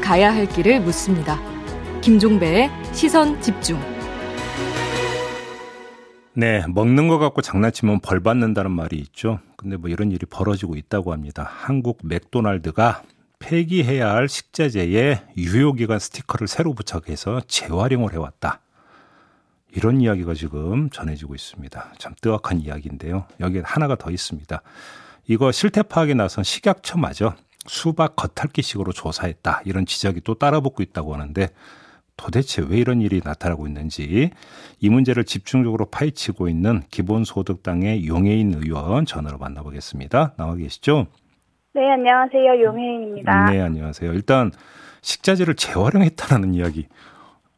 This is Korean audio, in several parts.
가야 할 길을 묻습니다. 김종배의 시선 집중. 네, 먹는 거 갖고 장난치면 벌 받는다는 말이 있죠. 근데 뭐 이런 일이 벌어지고 있다고 합니다. 한국 맥도날드가 폐기해야 할 식자재에 유효기간 스티커를 새로 부착해서 재활용을 해왔다. 이런 이야기가 지금 전해지고 있습니다. 참 뜨악한 이야기인데요. 여기에 하나가 더 있습니다. 이거 실태 파악에 나선 식약처마저 수박 겉핥기식으로 조사했다. 이런 지적이 또 따라붙고 있다고 하는데 도대체 왜 이런 일이 나타나고 있는지 이 문제를 집중적으로 파헤치고 있는 기본소득당의 용해인 의원 전화로 만나보겠습니다. 나와 계시죠? 네, 안녕하세요. 용해인입니다. 네, 안녕하세요. 일단 식자재를 재활용했다는 이야기.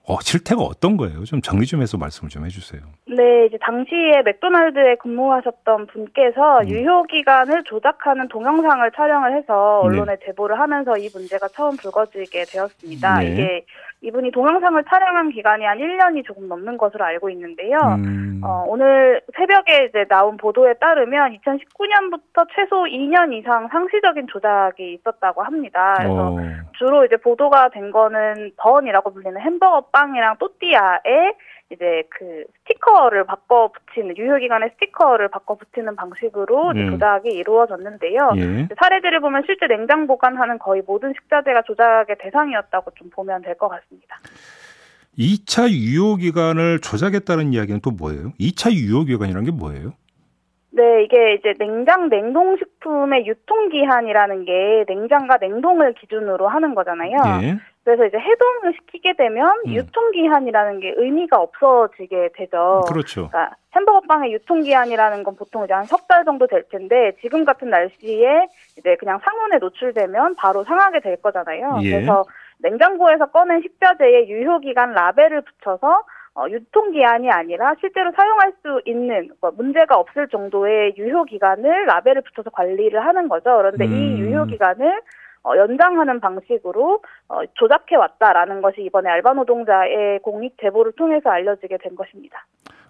어, 실태가 어떤 거예요? 좀 정리 좀 해서 말씀을 좀 해주세요. 네, 이제 당시에 맥도날드에 근무하셨던 분께서 음. 유효 기간을 조작하는 동영상을 촬영을 해서 언론에 네. 제보를 하면서 이 문제가 처음 불거지게 되었습니다. 네. 이게 이분이 동영상을 촬영한 기간이 한 1년이 조금 넘는 것으로 알고 있는데요. 음. 어, 오늘 새벽에 이제 나온 보도에 따르면 2019년부터 최소 2년 이상 상시적인 조작이 있었다고 합니다. 그래서 어. 주로 이제 보도가 된 거는 번이라고 불리는 햄버거 빵이랑 또띠아에 이제 그 스티커를 바꿔 붙이는 유효기간의 스티커를 바꿔 붙이는 방식으로 예. 조작이 이루어졌는데요. 예. 사례들을 보면 실제 냉장 보관하는 거의 모든 식자재가 조작의 대상이었다고 좀 보면 될 것 같습니다. 2차 유효기간을 조작했다는 이야기는 또 뭐예요? 2차 유효기간이라는 게 뭐예요? 네, 이게 이제 냉장 냉동식품의 유통기한이라는 게 냉장과 냉동을 기준으로 하는 거잖아요. 예. 그래서 이제 해동을 시키게 되면 음. 유통기한이라는 게 의미가 없어지게 되죠. 그렇죠. 그러니까 햄버거 빵의 유통기한이라는 건 보통 이제 한 석 달 정도 될 텐데 지금 같은 날씨에 이제 그냥 상온에 노출되면 바로 상하게 될 거잖아요. 예. 그래서 냉장고에서 꺼낸 식자재에 유효기간 라벨을 붙여서 어, 유통기한이 아니라 실제로 사용할 수 있는 뭐 문제가 없을 정도의 유효기간을 라벨을 붙여서 관리를 하는 거죠. 그런데 음. 이 유효기간을 어, 연장하는 방식으로 어, 조작해 왔다라는 것이 이번에 알바 노동자의 공익 제보를 통해서 알려지게 된 것입니다.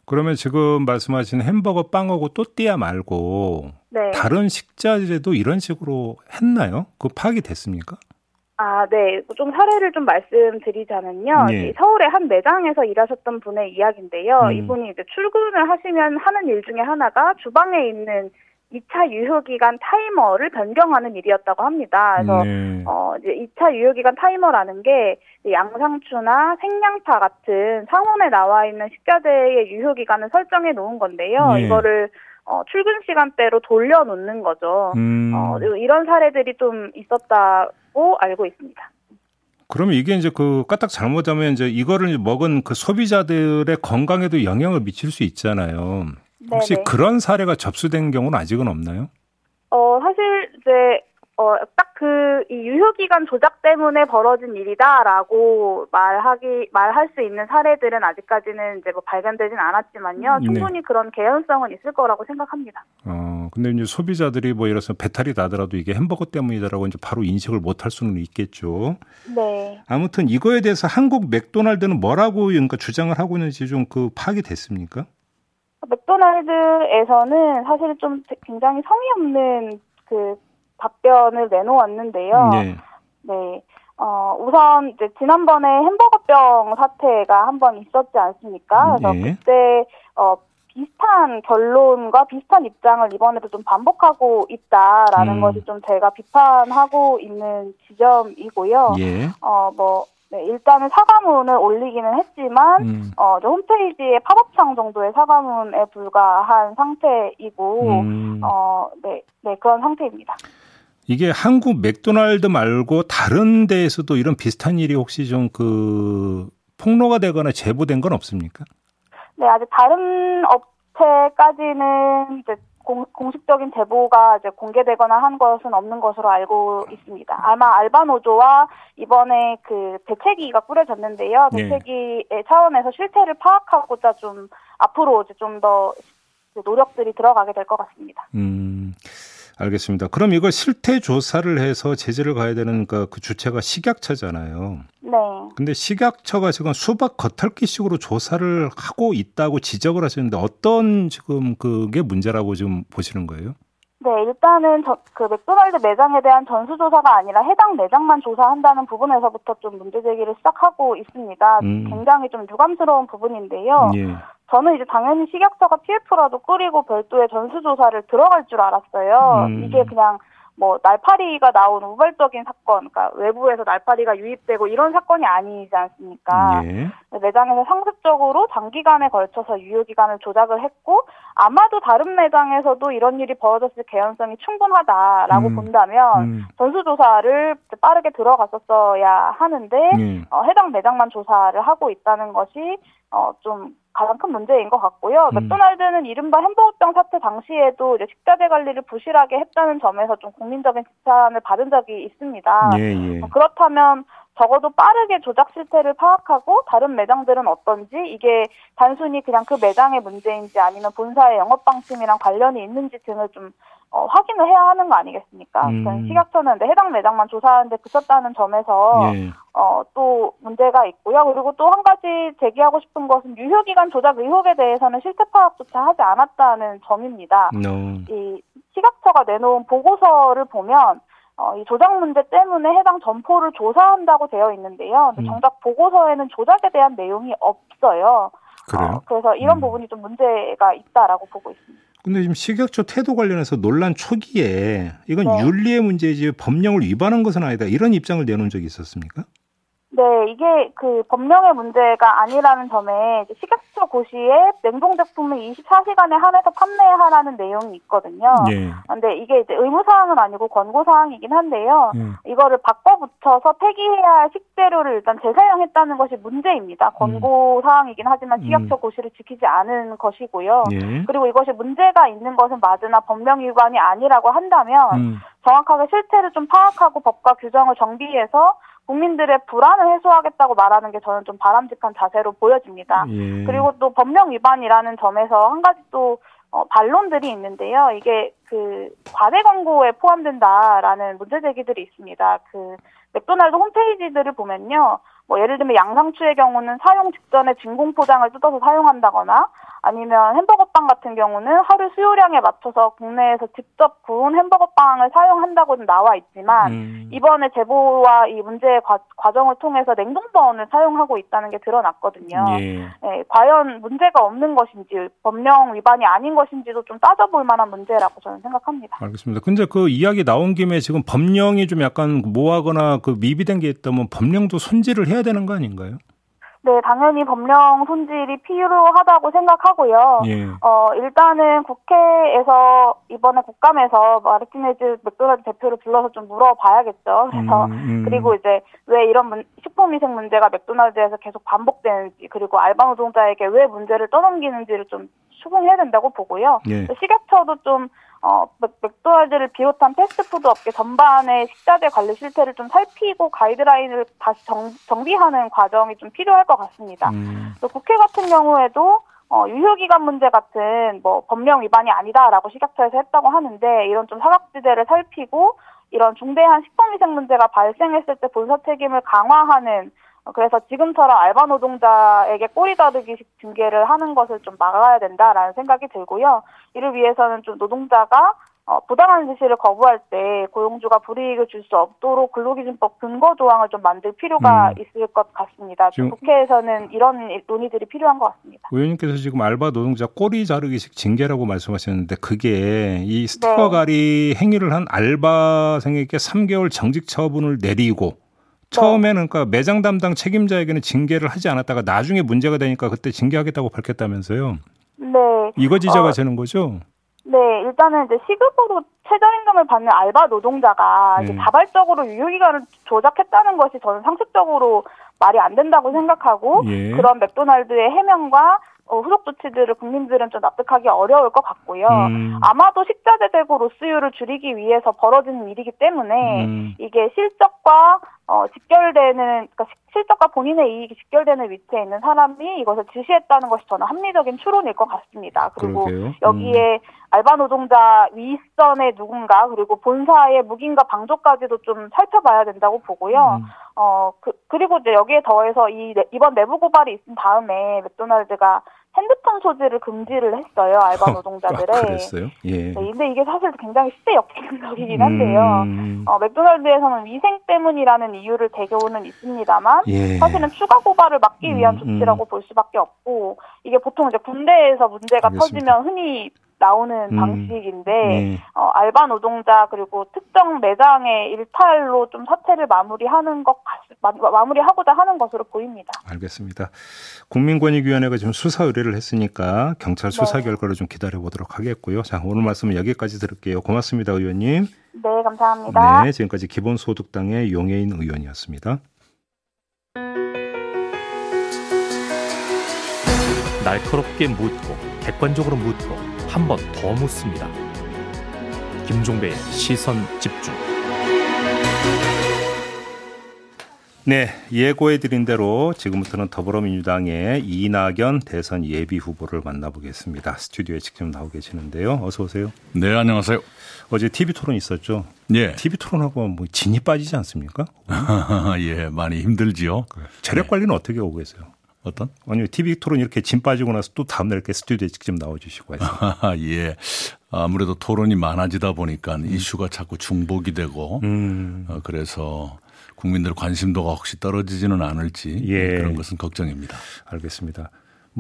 그러면 지금 말씀하신 햄버거 빵하고 또띠아 말고 네. 다른 식자재도 이런 식으로 했나요? 그 파악이 됐습니까? 아, 네. 좀 사례를 좀 말씀드리자면요. 네. 서울의 한 매장에서 일하셨던 분의 이야기인데요. 음. 이분이 이제 출근을 하시면 하는 일 중에 하나가 주방에 있는 2차 유효기간 타이머를 변경하는 일이었다고 합니다. 그래서 네. 어 이제 2차 유효기간 타이머라는 게 양상추나 생양파 같은 상온에 나와 있는 식자재의 유효기간을 설정해 놓은 건데요. 네. 이거를 어, 출근 시간대로 돌려놓는 거죠. 음. 어, 이런 사례들이 좀 있었다고 알고 있습니다. 그러면 이게 이제 그 까딱 잘못하면 이제 이거를 먹은 그 소비자들의 건강에도 영향을 미칠 수 있잖아요. 혹시 네네. 그런 사례가 접수된 경우는 아직은 없나요? 어, 사실 이제 어, 딱 그 이 유효기간 조작 때문에 벌어진 일이다라고 말하기 말할 수 있는 사례들은 아직까지는 이제 뭐 발견되진 않았지만요. 네. 충분히 네. 그런 개연성은 있을 거라고 생각합니다. 어, 근데 이제 소비자들이 뭐 예를 들어서 배탈이 나더라도 이게 햄버거 때문이다라고 이제 바로 인식을 못 할 수는 있겠죠. 네. 아무튼 이거에 대해서 한국 맥도날드는 뭐라고 그러니까 주장을 하고 있는지 좀 그 파악이 됐습니까? 맥도날드에서는 사실 좀 굉장히 성의 없는 그 답변을 내놓았는데요. 네. 네. 어, 우선 이제 지난번에 햄버거병 사태가 한 번 있었지 않습니까? 그래서 네. 그때 어 비슷한 결론과 비슷한 입장을 이번에도 좀 반복하고 있다라는 음. 것이 좀 제가 비판하고 있는 지점이고요. 예. 어뭐 네, 일단은 사과문을 올리기는 했지만 음. 어, 홈페이지에 팝업창 정도의 사과문에 불과한 상태이고 음. 어, 네, 네 그런 상태입니다. 이게 한국 맥도날드 말고 다른 데에서도 이런 비슷한 일이 혹시 좀 그 폭로가 되거나 제보된 건 없습니까? 네, 아직 다른 업체까지는 이제 공, 공식적인 제보가 이제 공개되거나 한 것은 없는 것으로 알고 있습니다. 아마 알바노조와 이번에 그 대책위가 꾸려졌는데요. 네. 대책위의 네. 차원에서 실태를 파악하고자 좀 앞으로 이제 좀 더 노력들이 들어가게 될 것 같습니다. 음. 알겠습니다. 그럼 이거 실태 조사를 해서 제재를 가야 되는 그, 그 주체가 식약처잖아요. 네. 근데 식약처가 지금 수박 겉핥기식으로 조사를 하고 있다고 지적을 하시는데 어떤 지금 그게 문제라고 지금 보시는 거예요? 네, 일단은 저, 그 맥도날드 매장에 대한 전수조사가 아니라 해당 매장만 조사한다는 부분에서부터 좀 문제 제기를 시작하고 있습니다. 음. 굉장히 좀 유감스러운 부분인데요. 예. 저는 이제 당연히 식약처가 TF라도 꾸리고 별도의 전수조사를 들어갈 줄 알았어요. 음. 이게 그냥 뭐 날파리가 나온 우발적인 사건, 그러니까 외부에서 날파리가 유입되고 이런 사건이 아니지 않습니까? 예. 매장에서 상습적으로 장기간에 걸쳐서 유효 기간을 조작을 했고 아마도 다른 매장에서도 이런 일이 벌어졌을 개연성이 충분하다라고 음. 본다면 음. 전수 조사를 빠르게 들어갔었어야 하는데 예. 어, 해당 매장만 조사를 하고 있다는 것이 어, 좀 가장 큰 문제인 것 같고요. 음. 맥도날드는 이른바 햄버거병 사태 당시에도 이제 식자재 관리를 부실하게 했다는 점에서 좀 국민적인 비판을 받은 적이 있습니다. 예, 예. 어, 그렇다면 적어도 빠르게 조작 실태를 파악하고 다른 매장들은 어떤지 이게 단순히 그냥 그 매장의 문제인지 아니면 본사의 영업 방침이랑 관련이 있는지 등을 좀 어, 확인을 해야 하는 거 아니겠습니까? 음. 식약처는 해당 매장만 조사하는데 그쳤다는 점에서 예. 어, 또 문제가 있고요. 그리고 또 한 가지 제기하고 싶은 것은 유효기간 조작 의혹에 대해서는 실태 파악조차 하지 않았다는 점입니다. No. 이 식약처가 내놓은 보고서를 보면 어, 이 조작 문제 때문에 해당 점포를 조사한다고 되어 있는데요. 음. 정작 보고서에는 조작에 대한 내용이 없어요. 그래요? 어, 그래서 이런 음. 부분이 좀 문제가 있다라고 보고 있습니다. 근데 지금 식약처 태도 관련해서 논란 초기에 이건 네. 윤리의 문제지 법령을 위반한 것은 아니다 이런 입장을 내놓은 적이 있었습니까? 네, 이게 그 법령의 문제가 아니라는 점에 식약처 고시에 냉동 제품을 24시간에 한해서 판매하라는 내용이 있거든요. 예. 근데 이게 이제 의무 사항은 아니고 권고 사항이긴 한데요. 예. 이거를 바꿔 붙여서 폐기해야 할 식재료를 일단 재사용했다는 것이 문제입니다. 권고 음. 사항이긴 하지만 식약처 음. 고시를 지키지 않은 것이고요. 예. 그리고 이것이 문제가 있는 것은 맞으나 법령 위반이 아니라고 한다면 음. 정확하게 실태를 좀 파악하고 법과 규정을 정비해서 국민들의 불안을 해소하겠다고 말하는 게 저는 좀 바람직한 자세로 보여집니다. 예. 그리고 또 법령 위반이라는 점에서 한 가지 또 어, 반론들이 있는데요. 이게 그 과대 광고에 포함된다라는 문제 제기들이 있습니다. 그 맥도날드 홈페이지들을 보면요. 뭐 예를 들면 양상추의 경우는 사용 직전에 진공 포장을 뜯어서 사용한다거나 아니면 햄버거 빵 같은 경우는 하루 수요량에 맞춰서 국내에서 직접 구운 햄버거 빵을 사용한다고는 나와 있지만 음. 이번에 제보와 이 문제의 과, 정을 통해서 냉동버원을 사용하고 있다는 게 드러났거든요. 예. 네, 과연 문제가 없는 것인지 법령 위반이 아닌 것인지도 좀 따져볼 만한 문제라고 저는 생각합니다. 알겠습니다. 근데 그 이야기 나온 김에 지금 법령이 좀 약간 모하거나 그 미비된 게 있다면 법령도 손질을 해야 되는 거 아닌가요? 네, 당연히 법령 손질이 필요하다고 생각하고요. 예. 어, 일단은 국회에서 이번에 국감에서 마르티네즈 맥도날드 대표를 불러서 좀 물어봐야겠죠. 그래서 음, 음. 그리고 이제 왜 이런 문, 식품위생 문제가 맥도날드에서 계속 반복되는지 그리고 알바 노동자에게 왜 문제를 떠넘기는지를 좀 추궁해야 된다고 보고요. 예. 식약처도 좀 어, 맥도날드를 비롯한 패스트푸드 업계 전반의 식자재 관리 실태를 좀 살피고 가이드라인을 다시 정, 정비하는 과정이 좀 필요할 것 같습니다. 음. 또 국회 같은 경우에도 어, 유효기간 문제 같은 뭐 법령 위반이 아니다라고 식약처에서 했다고 하는데 이런 좀 사각지대를 살피고 이런 중대한 식품위생 문제가 발생했을 때 본사 책임을 강화하는 그래서 지금처럼 알바 노동자에게 꼬리 자르기식 징계를 하는 것을 좀 막아야 된다라는 생각이 들고요. 이를 위해서는 좀 노동자가 어, 부당한 지시를 거부할 때 고용주가 불이익을 줄 수 없도록 근로기준법 근거 조항을 좀 만들 필요가 음. 있을 것 같습니다. 지금 국회에서는 이런 논의들이 필요한 것 같습니다. 의원님께서 지금 알바 노동자 꼬리 자르기식 징계라고 말씀하셨는데 그게 이 스티커 네. 가리 행위를 한 알바생에게 3개월 정직 처분을 내리고 처음에는 그러니까 매장 담당 책임자에게는 징계를 하지 않았다가 나중에 문제가 되니까 그때 징계하겠다고 밝혔다면서요. 네. 이거 지적가 어, 되는 거죠? 네, 일단은 이제 시급으로 최저임금을 받는 알바 노동자가 네. 자발적으로 유효기간을 조작했다는 것이 저는 상식적으로 말이 안 된다고 생각하고 예. 그런 맥도날드의 해명과 어, 후속 조치들을 국민들은 좀 납득하기 어려울 것 같고요. 음. 아마도 식자재 재고 로스율을 줄이기 위해서 벌어지는 일이기 때문에 음. 이게 실적과 어, 직결되는 그러니까 실적과 본인의 이익이 직결되는 위치에 있는 사람이 이것을 지시했다는 것이 저는 합리적인 추론일 것 같습니다. 그리고 그러게요. 여기에 음. 알바 노동자 윗선의 누군가 그리고 본사의 묵인과 방조까지도 좀 살펴봐야 된다고 보고요. 음. 어 그, 그리고 이제 여기에 더해서 이 이번 내부 고발이 있은 다음에 맥도날드가 핸드폰 소지를 금지를 했어요 알바 노동자들의. 아, 그랬어요? 예. 네, 근데 이게 사실 굉장히 시대 역행적이긴 한데요. 음... 어, 맥도날드에서는 위생 때문이라는 이유를 대교는 있습니다만 예. 사실은 추가 고발을 막기 위한 음, 조치라고 음. 볼 수밖에 없고 이게 보통 이제 군대에서 문제가 알겠습니다. 터지면 흔히 나오는 음, 방식인데 네. 어, 알바 노동자 그리고 특정 매장의 일탈로 좀 사태를 마무리하는 것 마, 마무리하고자 하는 것으로 보입니다. 알겠습니다. 국민권익위원회가 지금 수사 의뢰를 했으니까 경찰 수사 네. 결과를 좀 기다려 보도록 하겠고요. 자 오늘 말씀은 여기까지 들을게요. 고맙습니다, 의원님. 네, 감사합니다. 네, 지금까지 기본소득당의 용해인 의원이었습니다. 날카롭게 묻고 객관적으로 묻고 한 번 더 묻습니다. 김종배의 시선 집중. 네, 예고해 드린 대로 지금부터는 더불어민주당의 이낙연 대선 예비 후보를 만나보겠습니다. 스튜디오에 직접 나오 계시는데요. 어서 오세요. 네, 안녕하세요. 어제 TV 토론 있었죠? 예. TV 토론하고 뭐 진이 빠지지 않습니까? 예, 많이 힘들지요. 체력 관리는 네. 어떻게 오고 계세요? 어떤? 아니 TV 토론 이렇게 짐 빠지고 나서 또 다음날 이렇게 스튜디오에 직접 나와주시고 해서. 예. 아무래도 토론이 많아지다 보니까 음. 이슈가 자꾸 중복이 되고, 음. 어, 그래서 국민들 관심도가 혹시 떨어지지는 않을지 예. 그런 것은 걱정입니다. 알겠습니다.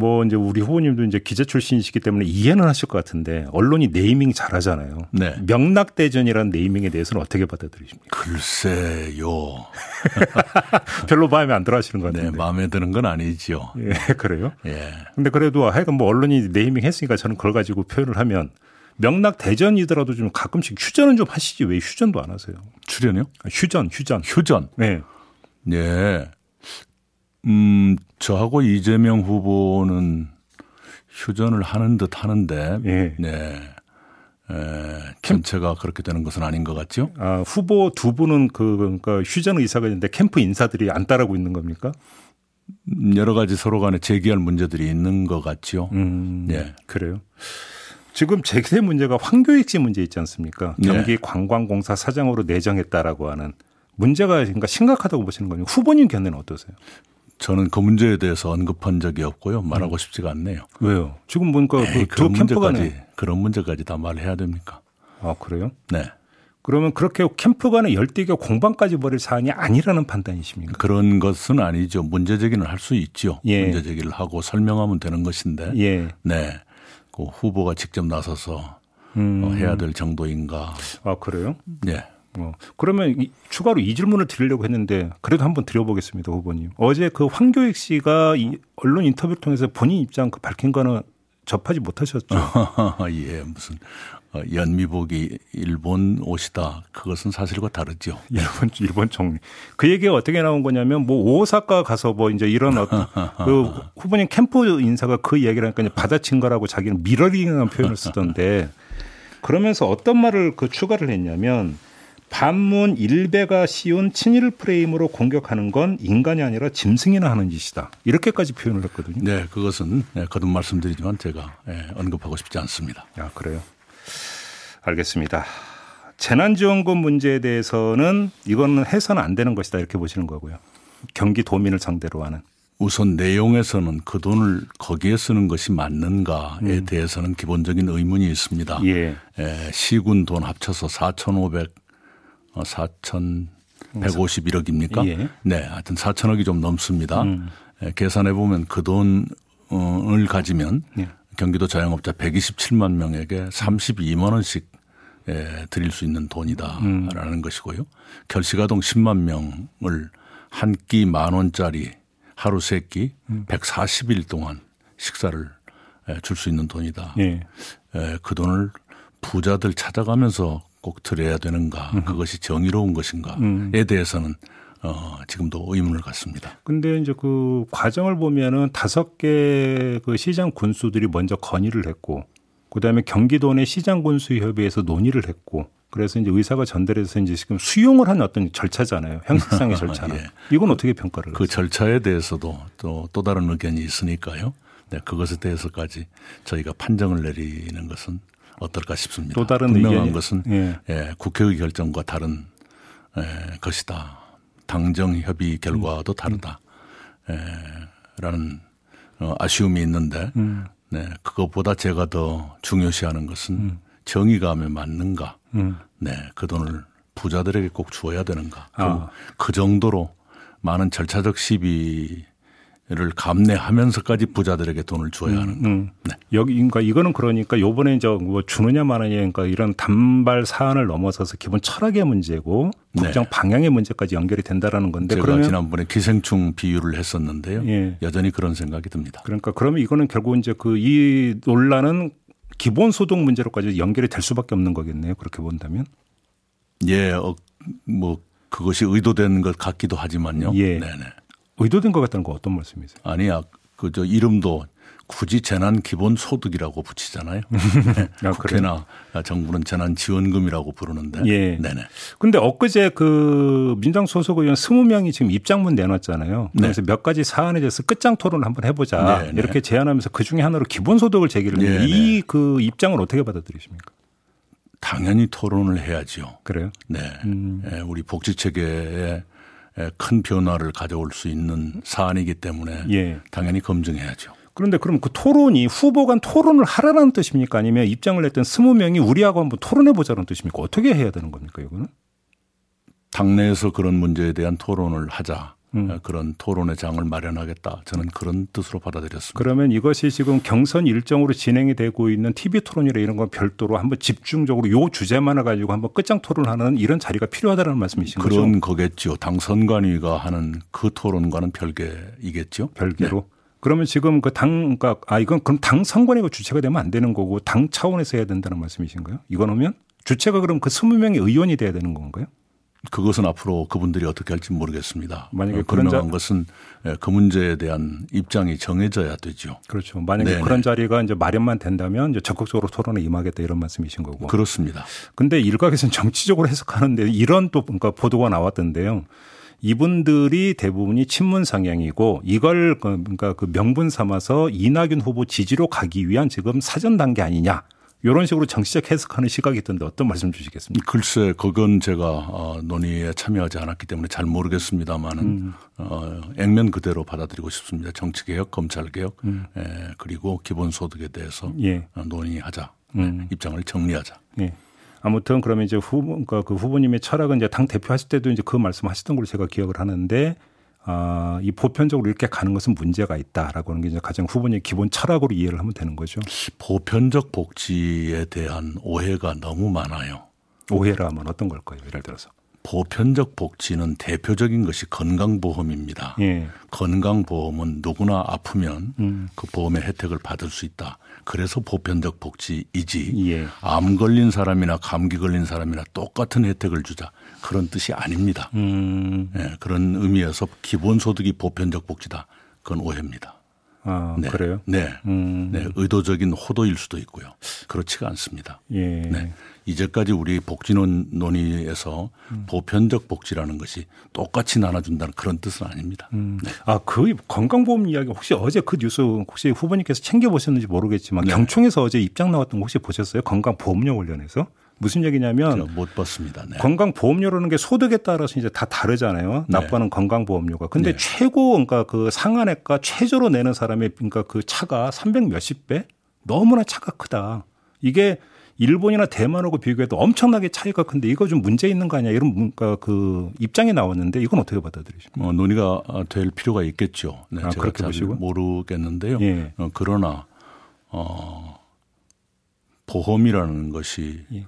뭐 이제 우리 후보님도 이제 기자 출신이시기 때문에 이해는 하실 것 같은데 언론이 네이밍 잘하잖아요. 네. 명락대전이라는 네이밍에 대해서는 어떻게 받아들이십니까? 글쎄요. 별로 마음에 안 들어 하시는 것 같은데. 네, 마음에 드는 건 아니지요. 예, 그래요? 예. 근데 그래도 하여간 뭐 언론이 네이밍 했으니까 저는 그걸 가지고 표현을 하면 명락 대전이더라도 좀 가끔씩 휴전은 좀 하시지 왜 휴전도 안 하세요? 출연이요? 아, 휴전, 휴전. 휴전. 네. 네. 음, 저하고 이재명 후보는 휴전을 하는 듯 하는데, 예. 네. 에, 전체가 그렇게 되는 것은 아닌 것 같죠? 아, 후보 두 분은 그, 그러니까 휴전 의사가 있는데 캠프 인사들이 안 따르고 있는 겁니까? 음, 여러 가지 서로 간에 제기할 문제들이 있는 것 같죠. 음, 네. 그래요. 지금 제기된 문제가 황교익 씨 문제 있지 않습니까? 네. 경기 네. 관광공사 사장으로 내정했다라고 하는 문제가 그러니까 심각하다고 보시는 거예요. 후보님 견해는 어떠세요? 저는 그 문제에 대해서 언급한 적이 없고요. 말하고 음. 싶지가 않네요. 왜요? 지금 보니까 그 그런 문제까지 그런 문제까지 다 말해야 됩니까? 아 그래요? 네. 그러면 그렇게 캠프 간의 열대겨 공방까지 벌일 사안이 아니라는 판단이십니까? 그런 것은 아니죠. 문제 제기는 할 수 있죠. 예. 문제 제기를 하고 설명하면 되는 것인데. 예. 네. 그 후보가 직접 나서서 음. 어, 해야 될 정도인가. 아 그래요? 네. 어, 그러면 이, 추가로 이 질문을 드리려고 했는데 그래도 한번 드려보겠습니다, 후보님. 어제 그 황교익 씨가 이 언론 인터뷰를 통해서 본인 입장 그 밝힌 거는 접하지 못하셨죠? 예, 무슨 어, 연미복이 일본 옷이다. 그것은 사실과 다르죠. 일본 일본 총리. 그 얘기가 어떻게 나온 거냐면 뭐 오사카 가서 뭐 이제 이런 어떤 그 후보님 캠프 인사가 그 얘기를 하니까 받아친 거라고 자기는 미러링이라는 표현을 쓰던데 그러면서 어떤 말을 그 추가를 했냐면 반문 일베가 씌운 친일 프레임으로 공격하는 건 인간이 아니라 짐승이나 하는 짓이다. 이렇게까지 표현을 했거든요. 네, 그것은 네, 거듭 말씀드리지만 제가 네, 언급하고 싶지 않습니다. 아, 그래요? 알겠습니다. 재난지원금 문제에 대해서는 이거는 해서는 안 되는 것이다 이렇게 보시는 거고요. 경기도민을 상대로 하는. 우선 내용에서는 그 돈을 거기에 쓰는 것이 맞는가에 음. 대해서는 기본적인 의문이 있습니다. 예. 에, 시군 돈 합쳐서 4,500 4,151억입니까? 어, 예. 네, 하여튼 4천억이 좀 넘습니다. 음. 예, 계산해 보면 그 돈을 가지면 예. 경기도 자영업자 127만 명에게 32만 원씩 예, 드릴 수 있는 돈이다라는 음. 것이고요. 결식아동 10만 명을 한 끼 만 원짜리 하루 세 끼, 음. 140일 동안 식사를 예, 줄수 있는 돈이다. 예. 예, 그 돈을 부자들 찾아가면서 꼭 드려야 되는가, 음. 그것이 정의로운 것인가에 음. 대해서는 어, 지금도 의문을 갖습니다. 근데 이제 그 과정을 보면은 다섯 개 그 시장 군수들이 먼저 건의를 했고, 그 다음에 경기도 내 시장 군수 협의회에서 논의를 했고, 그래서 이제 의사가 전달해서 이제 지금 수용을 한 어떤 절차잖아요. 형식상의 절차는. 예. 이건 어떻게 평가를? 그 절차에 대해서도 또, 또 다른 의견이 있으니까요. 네, 그것에 대해서까지 저희가 판정을 내리는 것은 어떨까 싶습니다. 또 다른 분명한 의견이, 것은 예. 예, 국회의 결정과 다른 예, 것이다. 당정 협의 결과도 다르다. 음. 예, 라는 어, 아쉬움이 있는데 음. 네, 그것보다 제가 더 중요시하는 것은 음. 정의감에 맞는가. 음. 네, 그 돈을 부자들에게 꼭 주어야 되는가. 아. 그 정도로 많은 절차적 시비 를 감내하면서까지 부자들에게 돈을 줘야 하는 음, 음. 네. 여기 그러니까 이거는 그러니까 요번에 이제 뭐 주느냐 마느냐 그러니까 이런 단발 사안을 넘어서서 기본 철학의 문제고 국정 네. 방향의 문제까지 연결이 된다라는 건데 제가 그러면 지난번에 기생충 비유를 했었는데요. 예. 여전히 그런 생각이 듭니다. 그러니까 그러면 이거는 결국 이제 그 이 논란은 기본 소득 문제로까지 연결이 될 수밖에 없는 거겠네요. 그렇게 본다면. 예, 어, 뭐 그것이 의도된 것 같기도 하지만요. 예. 네네. 의도된 것 같다는 거 어떤 말씀이세요? 아니야. 그 저 이름도 굳이 재난 기본 소득이라고 붙이잖아요. 아, 국회나 정부는 재난 지원금이라고 부르는데. 예. 네네. 근데 엊그제 그 민당 소속 의원 20명이 지금 입장문 내놨잖아요. 네. 그래서 네. 몇 가지 사안에 대해서 끝장 토론을 한번 해 보자. 네, 네. 이렇게 제안하면서 그 중에 하나로 기본 소득을 제기를 했는데 네, 네. 이그 입장을 어떻게 받아들이십니까? 당연히 토론을 해야죠. 그래요? 네. 음. 예, 우리 복지 체계에 큰 변화를 가져올 수 있는 사안이기 때문에 예. 당연히 검증해야죠. 그런데 그럼 그 토론이 후보 간 토론을 하라는 뜻입니까? 아니면 입장을 냈던 스무 명이 우리하고 한번 토론해 보자는 뜻입니까? 어떻게 해야 되는 겁니까, 이거는? 당내에서 그런 문제에 대한 토론을 하자. 음. 그런 토론의 장을 마련하겠다. 저는 그런 뜻으로 받아들였습니다. 그러면 이것이 지금 경선 일정으로 진행이 되고 있는 TV 토론이나 이런 건 별도로 한번 집중적으로 요 주제만을 가지고 한번 끝장 토론하는 이런 자리가 필요하다는 말씀이신 거죠? 그런 거겠죠. 당 선관위가 하는 그 토론과는 별개이겠죠. 별개로. 네. 그러면 지금 그 당, 그러니까 아 이건 그럼 당 선관위가 주체가 되면 안 되는 거고 당 차원에서 해야 된다는 말씀이신가요? 이건 하면 주체가 그럼 그 스무 명의 의원이 돼야 되는 건가요? 그것은 앞으로 그분들이 어떻게 할지 모르겠습니다. 만약에 그런 자... 것은 예, 그 문제에 대한 입장이 정해져야 되죠. 그렇죠. 만약에 네네. 그런 자리가 이제 마련만 된다면 이제 적극적으로 토론에 임하겠다 이런 말씀이신 거고. 그렇습니다. 근데 일각에서는 정치적으로 해석하는데 이런 또 그러니까 보도가 나왔던데요. 이분들이 대부분이 친문 상향이고 이걸 그 그러니까 그 명분 삼아서 이낙연 후보 지지로 가기 위한 지금 사전 단계 아니냐. 이런 식으로 정치적 해석하는 시각이 있던데 어떤 말씀 주시겠습니까? 글쎄, 그건 제가 어, 논의에 참여하지 않았기 때문에 잘 모르겠습니다만은 음. 어, 액면 그대로 받아들이고 싶습니다. 정치 개혁, 검찰 개혁, 음. 에, 그리고 기본 소득에 대해서 예. 어, 논의하자. 음. 입장을 정리하자. 예. 아무튼 그러면 이제 후보, 그러니까 그 후보님의 철학은 이제 당 대표 하실 때도 이제 그 말씀 하셨던 걸로 제가 기억을 하는데 아, 이 보편적으로 이렇게 가는 것은 문제가 있다라고 하는 게 이제 가장 후보님 기본 철학으로 이해를 하면 되는 거죠. 보편적 복지에 대한 오해가 너무 많아요. 오해라면 어떤 걸까요? 예를 들어서. 보편적 복지는 대표적인 것이 건강보험입니다. 예. 건강보험은 누구나 아프면 음. 그 보험의 혜택을 받을 수 있다. 그래서 보편적 복지이지 예. 암 걸린 사람이나 감기 걸린 사람이나 똑같은 혜택을 주자. 그런 뜻이 아닙니다. 음. 네, 그런 의미에서 기본소득이 보편적 복지다. 그건 오해입니다. 아, 네. 그래요? 네. 음. 네. 의도적인 호도일 수도 있고요. 그렇지가 않습니다. 예. 네. 이제까지 우리 복지론 논의에서 음. 보편적 복지라는 것이 똑같이 나눠준다는 그런 뜻은 아닙니다. 음. 네. 아, 그 건강보험 이야기 혹시 어제 그 뉴스 혹시 후보님께서 챙겨보셨는지 모르겠지만 네. 경총에서 어제 입장 나왔던 거 혹시 보셨어요? 건강보험료 관련해서? 무슨 얘기냐면 못 봤습니다. 네. 건강보험료라는 게 소득에 따라서 이제 다 다르잖아요. 네. 납부하는 건강보험료가. 근데 네. 최고 그러니까 그 상한액과 최저로 내는 사람의 그러니까 그 차가 300 몇십 배 너무나 차가 크다. 이게 일본이나 대만하고 비교해도 엄청나게 차이가 큰데 이거 좀 문제 있는 거 아니야 이런 뭔가 그 입장이 나왔는데 이건 어떻게 받아들이십니까? 어, 논의가 될 필요가 있겠죠. 네, 아, 그렇게 보시고 모르겠는데요. 예. 어, 그러나 어, 보험이라는 것이 예.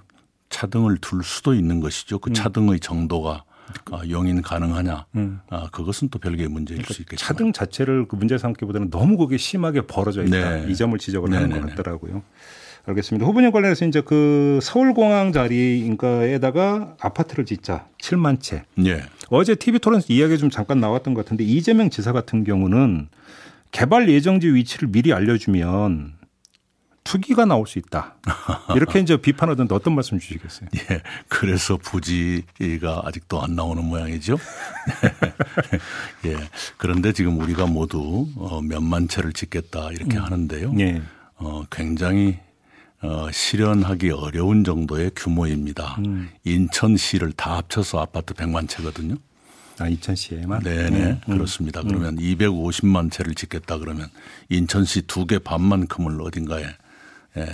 차등을 둘 수도 있는 것이죠. 그 음. 차등의 정도가 아, 용인 가능하냐. 음. 아, 그것은 또 별개의 문제일 그러니까 수 있겠죠. 차등 자체를 그 문제 삼기보다는 너무 그게 심하게 벌어져 있다. 네. 이 점을 지적을 네 하는 것 같더라고요. 알겠습니다. 후보님 관련해서 이제 그 서울공항 자리 인가에다가 아파트를 짓자 7만 채. 네. 어제 TV 토론에서 이야기 좀 잠깐 나왔던 것 같은데 이재명 지사 같은 경우는 개발 예정지 위치를 미리 알려주면 투기가 나올 수 있다. 이렇게 이제 비판하던데 어떤 말씀 주시겠어요? 예. 그래서 부지가 아직도 안 나오는 모양이죠. 예. 그런데 지금 우리가 모두 어, 몇만 채를 짓겠다 이렇게 음. 하는데요. 예. 어, 굉장히 어, 실현하기 어려운 정도의 규모입니다. 음. 인천시를 다 합쳐서 아파트 100만 채거든요. 아, 인천시에만? 네네. 음, 음. 그렇습니다. 음. 그러면 250만 채를 짓겠다 그러면 인천시 두 개 반만큼을 어딘가에 에,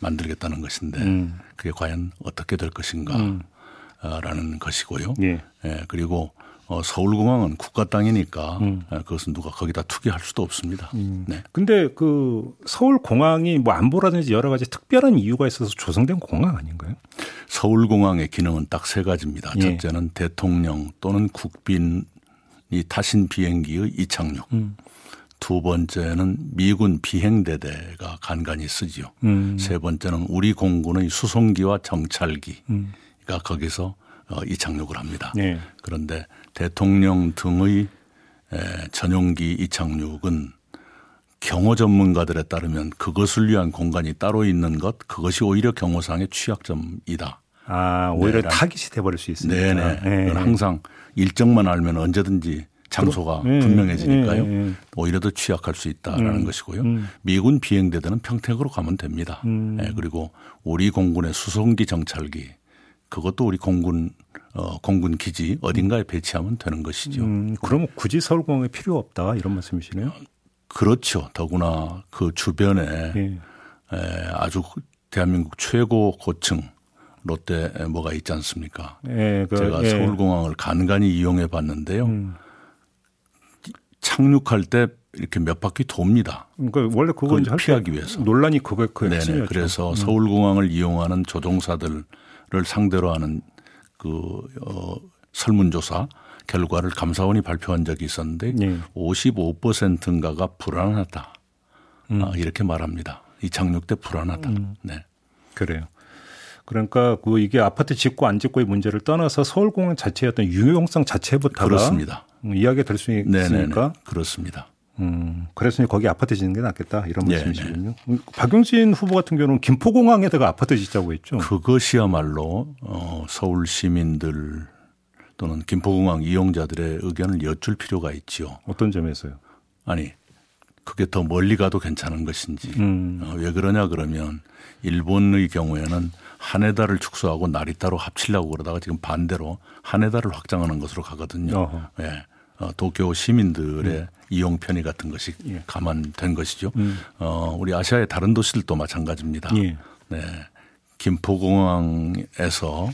만들겠다는 것인데 음. 그게 과연 어떻게 될 것인가 음. 라는 것이고요. 예. 예. 그리고 어, 서울공항은 국가 땅이니까 음. 예, 그것은 누가 거기다 투기할 수도 없습니다. 음. 네. 근데 그 서울공항이 뭐 안보라든지 여러 가지 특별한 이유가 있어서 조성된 공항 아닌가요? 서울공항의 기능은 딱 세 가지입니다. 예. 첫째는 대통령 또는 국빈이 타신 비행기의 이착륙. 음. 두 번째는 미군 비행대대가 간간히 쓰지요. 음. 세 번째는 우리 공군의 수송기와 정찰기가 음. 거기서 어, 이착륙을 합니다. 네. 그런데 대통령 등의 전용기 이착륙은 경호 전문가들에 따르면 그것을 위한 공간이 따로 있는 것 그것이 오히려 경호상의 취약점이다. 아 오히려 네, 타깃이 돼버릴 수 있습니다. 네네. 네. 항상 일정만 알면 언제든지 장소가 네, 분명해지니까요. 네, 네. 오히려 더 취약할 수 있다라는 음, 것이고요. 음. 미군 비행대대는 평택으로 가면 됩니다. 음. 네, 그리고 우리 공군의 수송기 정찰기 그것도 우리 공군 어, 공군 기지 어딘가에 배치하면 되는 것이죠. 음, 그러면 굳이 서울공항에 필요 없다 이런 말씀이시네요. 그렇죠. 더구나 그 주변에 예. 에, 아주 대한민국 최고 고층 롯데 뭐가 있지 않습니까? 예, 그, 제가 예. 서울공항을 간간히 이용해 봤는데요. 음. 착륙할 때 이렇게 몇 바퀴 돕니다. 그러니까 원래 그걸 피하기 위해서 논란이 그거 그 핵심이었죠. 그래서 음. 서울공항을 이용하는 조종사들을 상대로 하는 그 어, 설문조사 결과를 감사원이 발표한 적이 있었는데 네. 55%인가가 불안하다. 음. 아, 이렇게 말합니다. 이 착륙 때 불안하다. 음. 네. 그래요. 그러니까 그 이게 아파트 짓고 안 짓고의 문제를 떠나서 서울공항 자체의 어떤 유용성 자체부터가 그렇습니다. 음, 이야기가 될 수 있으니까. 그렇습니다. 음, 그래서 거기 아파트 짓는 게 낫겠다 이런 네네. 말씀이시군요. 음, 박용진 후보 같은 경우는 김포공항에다가 아파트 짓자고 했죠. 그것이야말로 어, 서울 시민들 또는 김포공항 이용자들의 의견을 여쭐 필요가 있지요. 어떤 점에서요? 아니 그게 더 멀리 가도 괜찮은 것인지 음. 어, 왜 그러냐 그러면 일본의 경우에는 하네다를 축소하고 나리타로 합치려고 그러다가 지금 반대로 하네다를 확장하는 것으로 가거든요. 예. 네. 어, 도쿄 시민들의 음. 이용 편의 같은 것이 예. 감안된 것이죠. 음. 어, 우리 아시아의 다른 도시들도 마찬가지입니다. 예. 네. 김포공항에서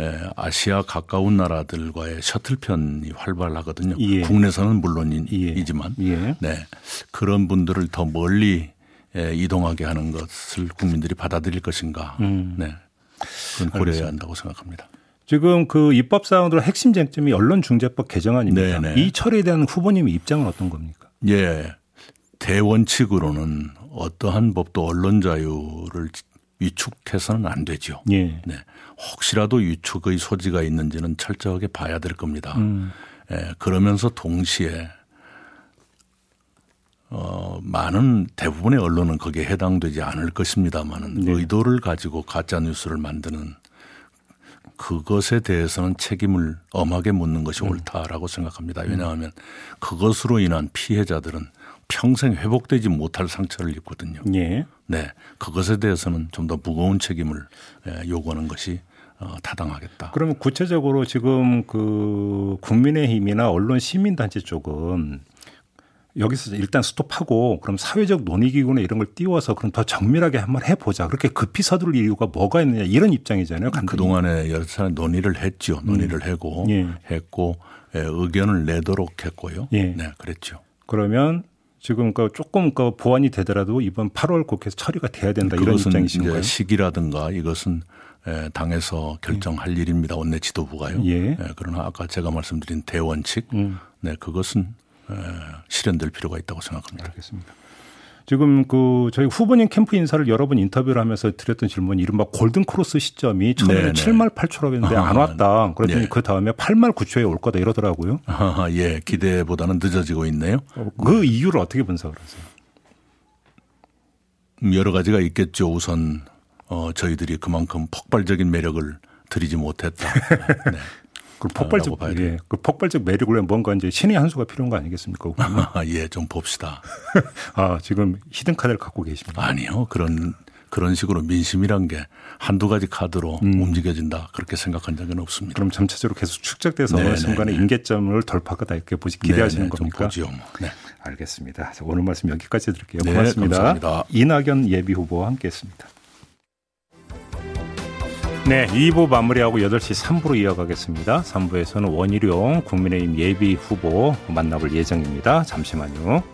예, 아시아 가까운 나라들과의 셔틀편이 활발하거든요. 예. 국내선은 물론이지만 예. 네. 그런 분들을 더 멀리 예, 이동하게 하는 것을 국민들이 받아들일 것인가. 음. 네. 그건 고려해야 한다고 생각합니다. 지금 그 입법 사항들 핵심 쟁점이 언론중재법 개정안입니다. 네네. 이 처리에 대한 후보님의 입장은 어떤 겁니까? 예. 대원칙으로는 어떠한 법도 언론 자유를 위축해서는 안 되죠. 예. 네. 혹시라도 위축의 소지가 있는지는 철저하게 봐야 될 겁니다. 음. 예. 그러면서 동시에 어, 많은 대부분의 언론은 거기에 해당되지 않을 것입니다만은 네. 의도를 가지고 가짜 뉴스를 만드는 그것에 대해서는 책임을 엄하게 묻는 것이 음. 옳다라고 생각합니다. 왜냐하면 그것으로 인한 피해자들은 평생 회복되지 못할 상처를 입거든요. 예. 네. 그것에 대해서는 좀 더 무거운 책임을 예, 요구하는 것이 어, 타당하겠다. 그러면 구체적으로 지금 그 국민의힘이나 언론 시민단체 쪽은 여기서 일단 스톱하고 그럼 사회적 논의기구나 이런 걸 띄워서 그럼 더 정밀하게 한번 해보자. 그렇게 급히 서두를 이유가 뭐가 있느냐 이런 입장이잖아요. 간단히. 그동안에 여러 차례 논의를 했죠. 논의를 음. 하고 예. 했고 예, 의견을 내도록 했고요. 예. 네, 그랬죠. 그러면 지금 그 조금 그 보완이 되더라도 이번 8월 국회에서 처리가 돼야 된다 이런 입장이신가요? 시기라든가 이것은 예, 당에서 결정할 예. 일입니다. 원내 지도부가요. 예. 예. 그러나 아까 제가 말씀드린 대원칙, 음. 네 그것은 실현될 필요가 있다고 생각합니다. 알겠습니다. 지금 그 저희 후보님 캠프 인사를 여러 번 인터뷰를 하면서 드렸던 질문이 이른바 골든 크로스 시점이 처음에는 네네. 7말 8초라고 했는데 안 왔다. 그랬더니 네. 그 다음에 8말 9초에 올 거다 이러더라고요. 아, 예, 기대보다는 늦어지고 있네요. 어, 그 이유를 어떻게 분석을 하세요? 음, 여러 가지가 있겠죠. 우선 어, 저희들이 그만큼 폭발적인 매력을 드리지 못했다. 네. 그 폭발적 예, 그 폭발적 매력을 뭔가 이제 신의 한 수가 필요한 거 아니겠습니까? 아, 예, 좀 봅시다. 아, 지금 히든 카드를 갖고 계십니다. 아니요. 그런 그런 식으로 민심이란 게 한두 가지 카드로 음. 움직여진다 그렇게 생각한 적은 없습니다. 그럼 점차적으로 계속 축적돼서 어느 순간에 임계점을 돌파하다 이렇게 보시 기대하시는 네네, 겁니까? 보지요. 뭐. 네. 알겠습니다. 오늘 말씀 여기까지 드릴게요. 네, 고맙습니다. 감사합니다. 이낙연 예비 후보와 함께했습니다. 네, 2부 마무리하고 8시 3부로 이어가겠습니다. 3부에서는 원희룡 국민의힘 예비 후보 만나볼 예정입니다. 잠시만요.